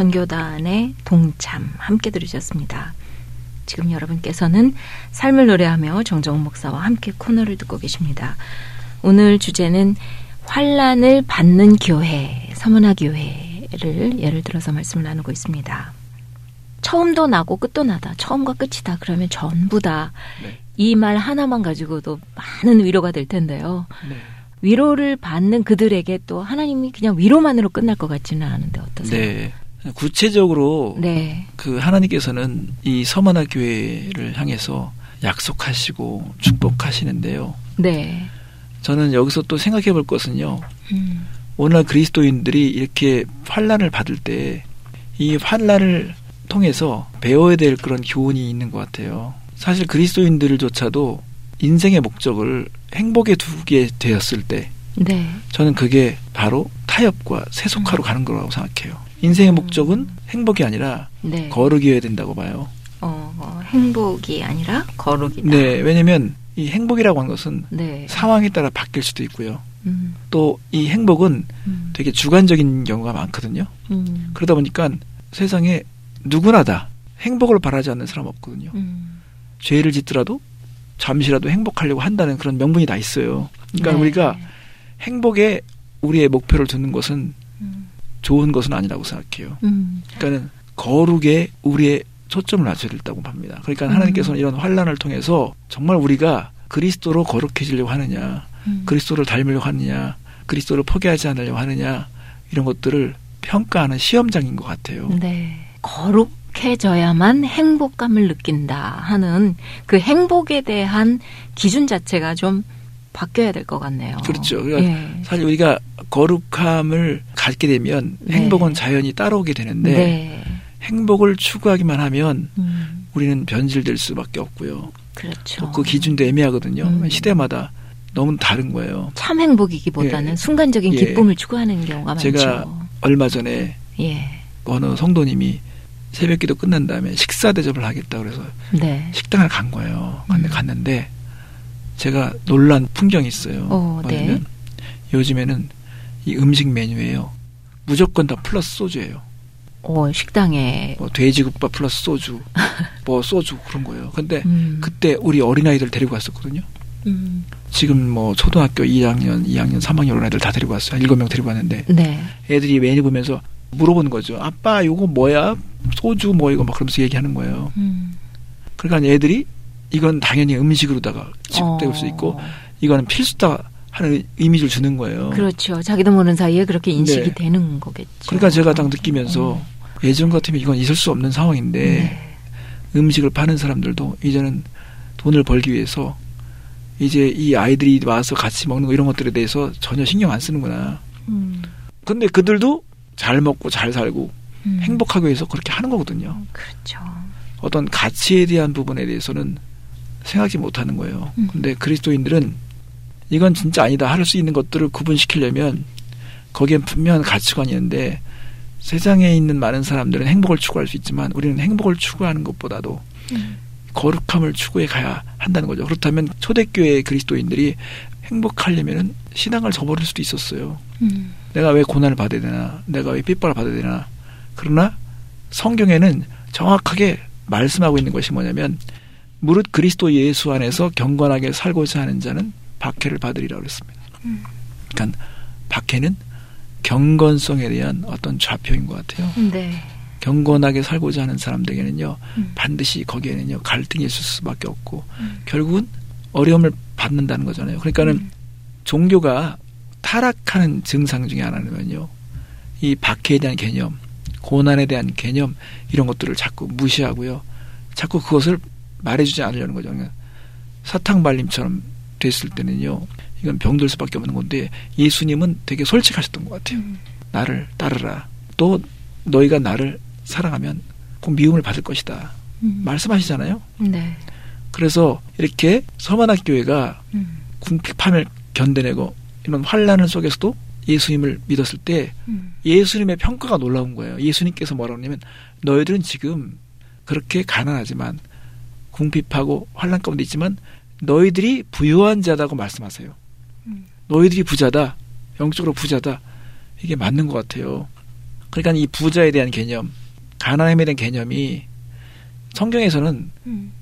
선교단의 동참 함께 들으셨습니다. 지금 여러분께서는 삶을 노래하며 정정훈 목사와 함께 코너를 듣고 계십니다. 오늘 주제는 환란을 받는 교회, 서문화 교회를 예를 들어서 말씀을 나누고 있습니다. 처음도 나고 끝도 나다. 처음과 끝이다. 그러면 전부 다이 네. 말 하나만 가지고도 많은 위로가 될 텐데요. 네. 위로를 받는 그들에게 또 하나님이 그냥 위로만으로 끝날 것 같지는 않은데 어떠세요? 네. 구체적으로 네. 그 하나님께서는 이 서만화 교회를 향해서 약속하시고 축복하시는데요. 네. 저는 여기서 또 생각해 볼 것은요. 음, 오늘날 그리스도인들이 이렇게 환란을 받을 때 이 환란을 통해서 배워야 될 그런 교훈이 있는 것 같아요. 사실 그리스도인들조차도 인생의 목적을 행복에 두게 되었을 때 네. 저는 그게 바로 타협과 세속화로 가는 거라고 생각해요. 인생의 음. 목적은 행복이 아니라 네. 거룩이어야 된다고 봐요. 어, 어, 행복이 아니라 거룩이다. 네, 왜냐면 이 행복이라고 하는 것은 네. 상황에 따라 바뀔 수도 있고요. 음, 또이 행복은 음, 되게 주관적인 경우가 많거든요. 음, 그러다 보니까 세상에 누구나 다 행복을 바라지 않는 사람 없거든요. 음, 죄를 짓더라도 잠시라도 행복하려고 한다는 그런 명분이 다 있어요. 그러니까 네. 우리가 행복에 우리의 목표를 두는 것은 음, 좋은 것은 아니라고 생각해요. 음, 그러니까는 거룩에 우리의 초점을 맞춰야 된다고 봅니다. 그러니까 음. 하나님께서는 이런 환란을 통해서 정말 우리가 그리스도로 거룩해지려고 하느냐, 음. 그리스도를 닮으려고 하느냐, 그리스도를 포기하지 않으려고 하느냐 이런 것들을 평가하는 시험장인 것 같아요. 네. 거룩해져야만 행복감을 느낀다 하는 그 행복에 대한 기준 자체가 좀 바뀌어야 될 것 같네요. 그렇죠. 그러니까 예. 사실 우리가 거룩함을 갖게 되면 네. 행복은 자연히 따라오게 되는데 네. 행복을 추구하기만 하면 음, 우리는 변질될 수밖에 없고요. 그렇죠. 또그 기준도 애매하거든요. 음. 시대마다 너무 다른 거예요. 참 행복이기보다는 예. 순간적인 예. 기쁨을 추구하는 경우가 많죠. 제가 얼마 전에 예. 어느 성도님이 새벽기도 끝난 다음에 식사 대접을 하겠다 그래서 네. 식당을 간 거예요. 근데 음. 갔는데 제가 놀란 풍경이 있어요. 어, 네. 뭐냐면 요즘에는 이 음식 메뉴에요. 무조건 다 플러스 소주예요. 어, 식당에 뭐 돼지국밥 플러스 소주, 뭐 소주 그런 거예요. 근데 음. 그때 우리 어린아이들 데리고 갔었거든요. 음. 지금 뭐 초등학교 2학년, 2학년, 3학년 어린아이들 다 데리고 왔어요. 한 7명 데리고 왔는데 네. 애들이 메뉴 보면서 물어보는 거죠. 아빠 요거 뭐야? 소주 뭐 이거 막 그러면서 얘기하는 거예요. 음. 그러니까 애들이 이건 당연히 음식으로다가 지급될 수 있고 어. 이거는 필수다 하는 이미지를 주는 거예요. 그렇죠. 자기도 모르는 사이에 그렇게 인식이 네. 되는 거겠죠. 그러니까 제가 딱 느끼면서 어. 예전 같으면 이건 있을 수 없는 상황인데 네. 음식을 파는 사람들도 이제는 돈을 벌기 위해서 이제 이 아이들이 와서 같이 먹는 거 이런 것들에 대해서 전혀 신경 안 쓰는구나. 음. 근데 그들도 잘 먹고 잘 살고 음. 행복하기 위해서 그렇게 하는 거거든요. 그렇죠. 어떤 가치에 대한 부분에 대해서는 생각지 못하는 거예요. 음. 근데 그리스도인들은 이건 진짜 아니다 할 수 있는 것들을 구분시키려면 거기엔 분명한 가치관이 있는데 세상에 있는 많은 사람들은 행복을 추구할 수 있지만 우리는 행복을 추구하는 것보다도 음. 거룩함을 추구해 가야 한다는 거죠. 그렇다면 초대교회 그리스도인들이 행복하려면은 신앙을 저버릴 수도 있었어요. 음. 내가 왜 고난을 받아야 되나? 내가 왜 핍박을 받아야 되나? 그러나 성경에는 정확하게 말씀하고 있는 것이 뭐냐면 무릇 그리스도 예수 안에서 경건하게 살고자 하는 자는 박해를 받으리라고 그랬습니다. 음. 그러니까 박해는 경건성에 대한 어떤 좌표인 것 같아요. 네. 경건하게 살고자 하는 사람들에게는요 음. 반드시 거기에는요 갈등이 있을 수밖에 없고 음. 결국은 어려움을 받는다는 거잖아요. 그러니까는 음. 종교가 타락하는 증상 중에 하나는요. 이 박해에 대한 개념, 고난에 대한 개념 이런 것들을 자꾸 무시하고요. 자꾸 그것을 말해주지 않으려는 거죠. 그러니까 사탕 발림처럼 됐을 때는요. 이건 병들 수밖에 없는 건데 예수님은 되게 솔직하셨던 것 같아요. 음. 나를 따르라. 또 너희가 나를 사랑하면 꼭 미움을 받을 것이다. 음. 말씀하시잖아요. 네. 그래서 이렇게 서만학 교회가 음. 궁핍함을 견뎌내고 이런 환란을 속에서도 예수님을 믿었을 때 음. 예수님의 평가가 놀라운 거예요. 예수님께서 뭐라고 하냐면 너희들은 지금 그렇게 가난하지만 궁핍하고 환란 가운데 있지만 너희들이 부유한 자다고 말씀하세요. 음. 너희들이 부자다. 영적으로 부자다. 이게 맞는 것 같아요. 그러니까 이 부자에 대한 개념, 가난함에 대한 개념이 성경에서는 음.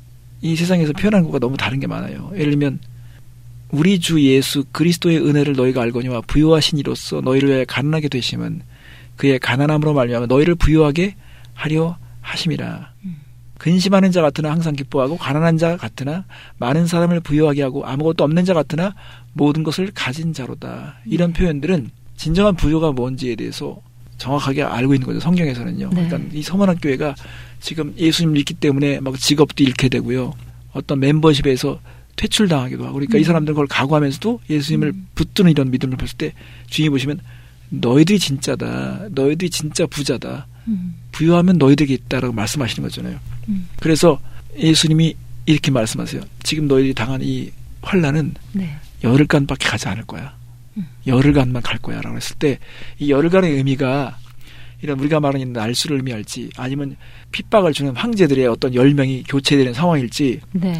이 세상에서 표현하는 것과 너무 다른 게 많아요. 예를 들면 우리 주 예수 그리스도의 은혜를 너희가 알거니와 부유하신 이로써 너희를 위하여 가난하게 되심은 그의 가난함으로 말미암아 너희를 부유하게 하려 하심이라. 음. 근심하는 자 같으나 항상 기뻐하고 가난한 자 같으나 많은 사람을 부유하게 하고 아무것도 없는 자 같으나 모든 것을 가진 자로다. 이런 표현들은 진정한 부유가 뭔지에 대해서 정확하게 알고 있는 거죠. 성경에서는요. 네. 그러니까 이 서만학 교회가 지금 예수님 믿기 때문에 막 직업도 잃게 되고요. 어떤 멤버십에서 퇴출당하기도 하고 그러니까 이 음. 사람들은 그걸 각오하면서도 예수님을 음. 붙드는 이런 믿음을 봤을 때 주인이 보시면 너희들이 진짜다. 너희들이 진짜 부자다. 음. 부유하면 너희들에게 있다라고 말씀하시는 거잖아요. 음. 그래서 예수님이 이렇게 말씀하세요. 지금 너희들이 당한 이 환란은 네. 열흘간밖에 가지 않을 거야. 음. 열흘간만 갈 거야라고 했을 때 이 열흘간의 의미가 이런 우리가 말하는 날수를 의미할지 아니면 핍박을 주는 황제들의 어떤 열 명이 교체되는 상황일지 네.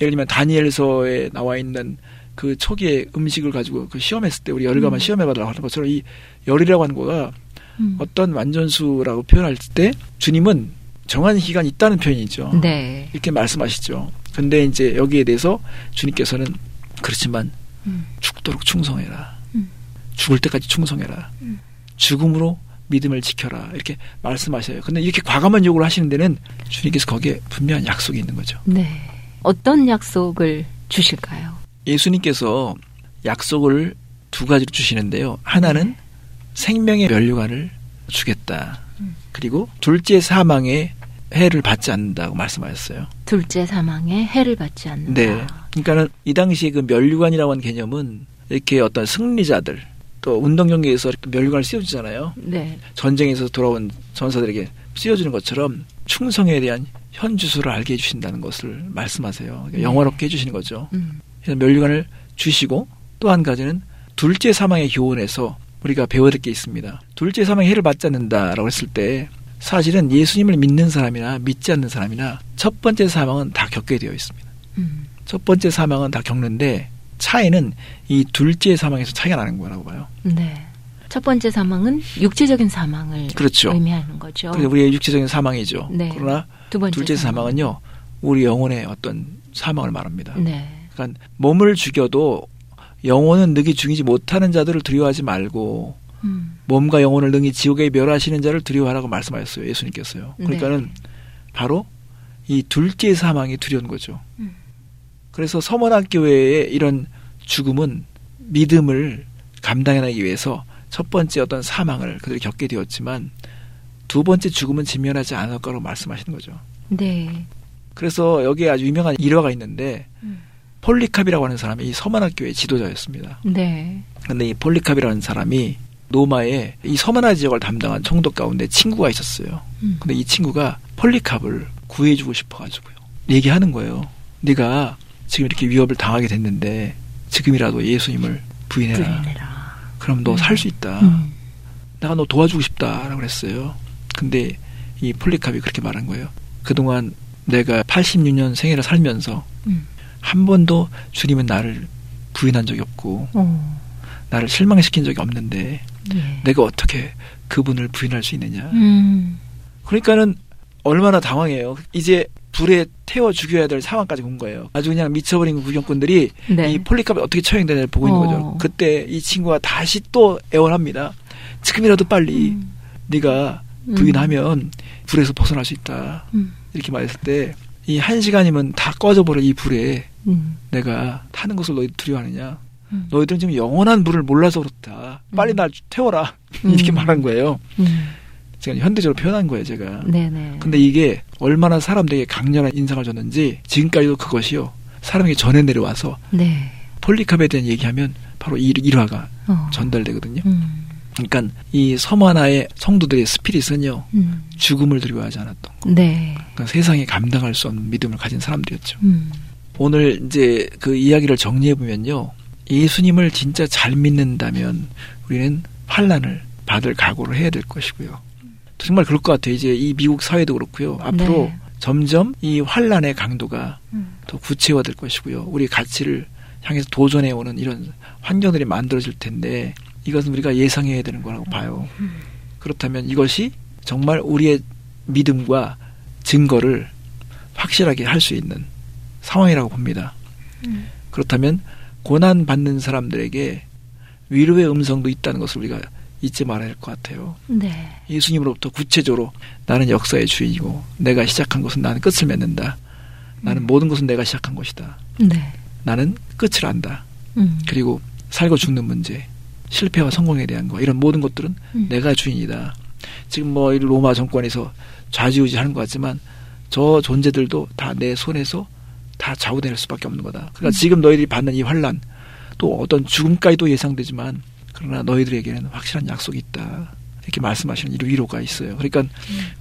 예를 들면 다니엘서에 나와 있는 그 초기에 음식을 가지고 그 시험했을 때 우리 열흘간만 음. 시험해봐달라고 하는 것처럼 이 열이라고 하는 거가 음. 어떤 완전수라고 표현할 때 주님은 정한 기간이 있다는 표현이죠. 네. 이렇게 말씀하시죠. 근데 이제 여기에 대해서 주님께서는 그렇지만 음. 죽도록 충성해라. 음. 죽을 때까지 충성해라. 음. 죽음으로 믿음을 지켜라. 이렇게 말씀하셔요. 근데 이렇게 과감한 요구를 하시는 데는 주님께서 거기에 분명한 약속이 있는 거죠. 네. 어떤 약속을 주실까요? 예수님께서 약속을 두 가지로 주시는데요. 하나는 생명의 면류관을 주겠다. 음. 그리고 둘째 사망의 해를 받지 않는다고 말씀하셨어요. 둘째 사망에 해를 받지 않는다. 네. 그러니까는 이 당시에 그 면류관이라고 하는 개념은 이렇게 어떤 승리자들 또 운동 경기에서 면류관을 씌워주잖아요. 네. 전쟁에서 돌아온 전사들에게 씌워주는 것처럼 충성에 대한 현주소를 알게 해주신다는 것을 말씀하세요. 그러니까 네. 영화롭게 해주시는 거죠. 음. 그래서 면류관을 주시고 또 한 가지는 둘째 사망의 교훈에서 우리가 배워야 될 게 있습니다. 둘째 사망의 해를 받지 않는다라고 했을 때 사실은 예수님을 믿는 사람이나 믿지 않는 사람이나 첫 번째 사망은 다 겪게 되어 있습니다. 음. 첫 번째 사망은 다 겪는데 차이는 이 둘째 사망에서 차이가 나는 거라고 봐요. 네. 첫 번째 사망은 육체적인 사망을 그렇죠. 의미하는 거죠. 우리의 육체적인 사망이죠. 네. 그러나 두 번째 둘째 사망은요, 우리 영혼의 어떤 사망을 말합니다. 네. 그러니까 몸을 죽여도 영혼은 능히 죽이지 못하는 자들을 두려워하지 말고 음. 몸과 영혼을 능히 지옥에 멸하시는 자를 두려워하라고 말씀하셨어요. 예수님께서요. 그러니까는 네. 바로 이 둘째 사망이 두려운 거죠. 음. 그래서 서머나 교회의 이런 죽음은 믿음을 감당해내기 위해서 첫 번째 어떤 사망을 그들이 겪게 되었지만 두 번째 죽음은 직면하지 않을 거라고 말씀하시는 거죠. 네. 그래서 여기에 아주 유명한 일화가 있는데 음. 폴리캅이라고 하는 사람이 이 서머나 교회 지도자였습니다. 네. 근데 이 폴리캅이라는 사람이 노마에 이 서머나 지역을 담당한 총독 가운데 친구가 있었어요. 음. 근데 이 친구가 폴리캅을 구해주고 싶어가지고요. 얘기하는 거예요. 네가 지금 이렇게 위협을 당하게 됐는데 지금이라도 예수님을 부인해라. 부인해라. 그럼 너 음. 살수 있다. 음. 내가 너 도와주고 싶다라고 그랬어요. 근데 이 폴리캅이 그렇게 말한 거예요. 그동안 내가 86년 생애를 살면서 음. 한 번도 주님은 나를 부인한 적이 없고 어. 나를 실망시킨 적이 없는데 예. 내가 어떻게 그분을 부인할 수 있느냐. 음. 그러니까는 얼마나 당황해요. 이제 불에 태워 죽여야 될 상황까지 온 거예요. 아주 그냥 미쳐버린 구경꾼들이 네. 이 폴리캅이 어떻게 처형되는지 보고 있는 어. 거죠. 그때 이 친구가 다시 또 애원합니다. 지금이라도 빨리 음. 네가 부인하면 불에서 벗어날 수 있다. 음. 이렇게 말했을 때 이 한 시간이면 다 꺼져버려 이 불에 음. 내가 타는 것을 너희 두려워하느냐. 음. 너희들은 지금 영원한 불을 몰라서 그렇다. 빨리 음. 날 태워라. 음. 이렇게 말한 거예요. 음. 제가 현대적으로 표현한 거예요, 제가. 네네. 근데 이게 얼마나 사람들에게 강렬한 인상을 줬는지 지금까지도 그것이요. 사람에게 전해 내려와서 네. 폴리캅에 대한 얘기하면 바로 이 일화가 어. 전달되거든요. 음. 그러니까 이 섬 하나의 성도들의 스피릿은요. 음. 죽음을 두려워하지 않았던 거. 네. 그러니까 세상에 감당할 수 없는 믿음을 가진 사람들이었죠. 음. 오늘 이제 그 이야기를 정리해 보면요. 예수님을 진짜 잘 믿는다면 우리는 환란을 받을 각오를 해야 될 것이고요. 정말 그럴 것 같아요. 이제 이 미국 사회도 그렇고요. 앞으로 네. 점점 이 환란의 강도가 음. 더 구체화될 것이고요. 우리 가치를 향해서 도전해 오는 이런 환경들이 만들어질 텐데 이것은 우리가 예상해야 되는 거라고 봐요. 그렇다면 이것이 정말 우리의 믿음과 증거를 확실하게 할 수 있는 상황이라고 봅니다. 음. 그렇다면 고난 받는 사람들에게 위로의 음성도 있다는 것을 우리가 잊지 말아야 할 것 같아요. 네. 예수님으로부터 구체적으로 나는 역사의 주인이고 내가 시작한 것은 나는 끝을 맺는다. 나는 음. 모든 것은 내가 시작한 것이다. 네. 나는 끝을 안다. 음. 그리고 살고 죽는 문제, 실패와 성공에 대한 거 이런 모든 것들은 음. 내가 주인이다. 지금 뭐 이 로마 정권에서 좌지우지하는 것 같지만 저 존재들도 다 내 손에서 다 좌우될 수밖에 없는 거다. 그러니까 음. 지금 너희들이 받는 이 환란 또 어떤 죽음까지도 예상되지만 그러나 너희들에게는 확실한 약속이 있다. 이렇게 말씀하시는 이 위로가 있어요. 그러니까 음.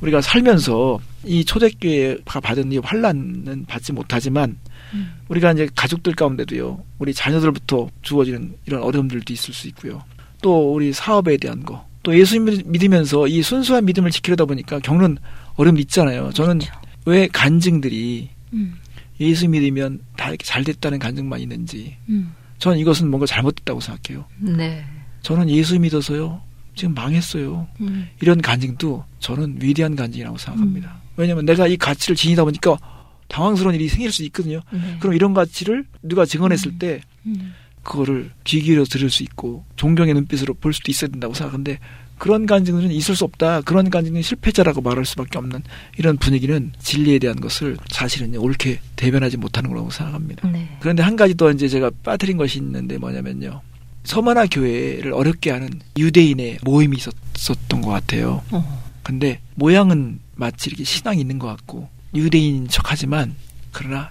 우리가 살면서 이 초대교회가 받은 이 환란은 받지 못하지만 음. 우리가 이제 가족들 가운데도요, 우리 자녀들부터 주어지는 이런 어려움들도 있을 수 있고요. 또 우리 사업에 대한 거, 또 예수님을 믿으면서 이 순수한 믿음을 지키려다 보니까 겪는 어려움이 있잖아요. 저는 그렇죠. 왜 간증들이 음. 예수 믿으면 다 이렇게 잘 됐다는 간증만 있는지, 음. 저는 이것은 뭔가 잘못됐다고 생각해요. 네. 저는 예수 믿어서요, 지금 망했어요. 음. 이런 간증도 저는 위대한 간증이라고 생각합니다. 왜냐하면 내가 이 가치를 지니다 보니까 당황스러운 일이 생길 수 있거든요. 네. 그럼 이런 가치를 누가 증언했을 음. 때 음. 그거를 귀 기울여 들을 수 있고 존경의 눈빛으로 볼 수도 있어야 된다고 생각하는데 그런 간증은 있을 수 없다. 그런 간증은 실패자라고 말할 수밖에 없는 이런 분위기는 진리에 대한 것을 사실은 옳게 대변하지 못하는 거라고 생각합니다. 네. 그런데 한 가지 더 이제 제가 빠뜨린 것이 있는데 뭐냐면요. 서머나 교회를 어렵게 하는 유대인의 모임이 있었던 것 같아요. 어. 근데 모양은 마치 이렇게 신앙이 있는 것 같고 유대인인 척하지만 그러나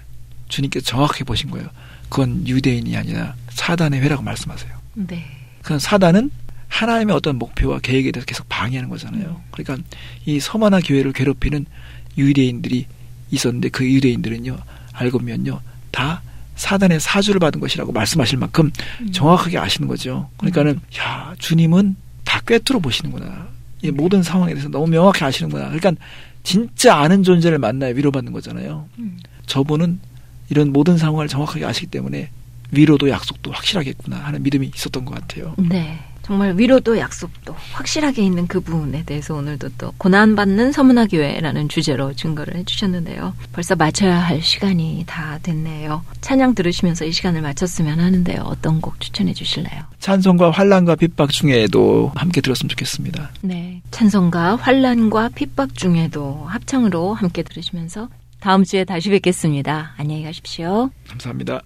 주님께서 정확하게 보신 거예요. 그건 유대인이 아니라 사단의 회라고 말씀하세요. 네. 그건 사단은 하나님의 어떤 목표와 계획에 대해서 계속 방해하는 거잖아요. 그러니까 이 서머나 교회를 괴롭히는 유대인들이 있었는데 그 유대인들은요 알고 보면요 다 사단의 사주를 받은 것이라고 말씀하실 만큼 음. 정확하게 아시는 거죠. 그러니까는 야 주님은 다 꿰뚫어 보시는구나. 이 모든 상황에 대해서 너무 명확히 아시는구나. 그러니까 진짜 아는 존재를 만나야 위로받는 거잖아요. 음. 저분은 이런 모든 상황을 정확하게 아시기 때문에 위로도 약속도 확실하겠구나 하는 믿음이 있었던 것 같아요. 네. 정말 위로도 약속도 확실하게 있는 그 부분에 대해서 오늘도 또 고난받는 서문화 교회라는 주제로 증거를 해주셨는데요. 벌써 마쳐야 할 시간이 다 됐네요. 찬양 들으시면서 이 시간을 마쳤으면 하는데요. 어떤 곡 추천해 주실래요? 찬송과 환란과 핍박 중에도 함께 들었으면 좋겠습니다. 네, 찬송과 환란과 핍박 중에도 합창으로 함께 들으시면서 다음 주에 다시 뵙겠습니다. 안녕히 가십시오. 감사합니다.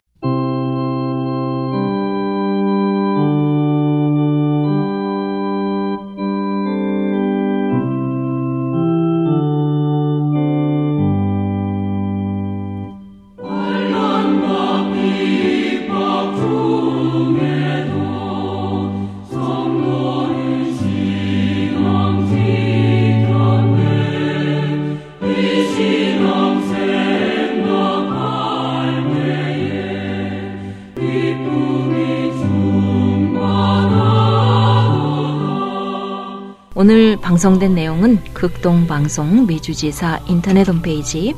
방송된 내용은 극동방송 미주지사 인터넷 홈페이지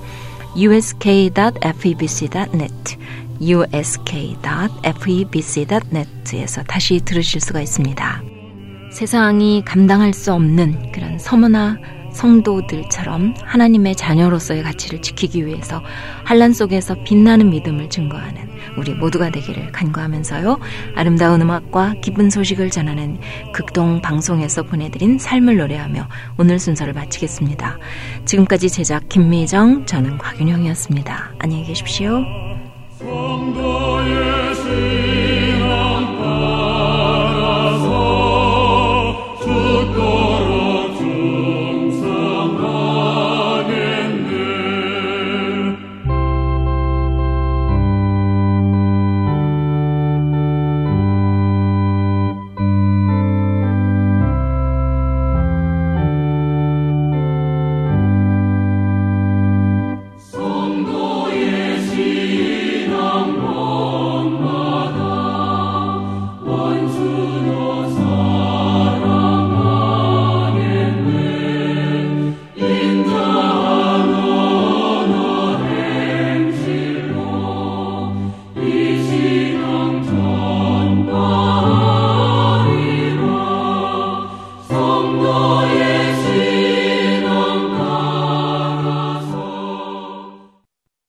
usk.febc.net usk.febc.net에서 다시 들으실 수가 있습니다. 세상이 감당할 수 없는 그런 서문화 성도들처럼 하나님의 자녀로서의 가치를 지키기 위해서 환란 속에서 빛나는 믿음을 증거하는 우리 모두가 되기를 간구하면서요. 아름다운 음악과 기쁜 소식을 전하는 극동 방송에서 보내드린 삶을 노래하며 오늘 순서를 마치겠습니다. 지금까지 제작 김미정, 저는 곽윤영이었습니다. 안녕히 계십시오.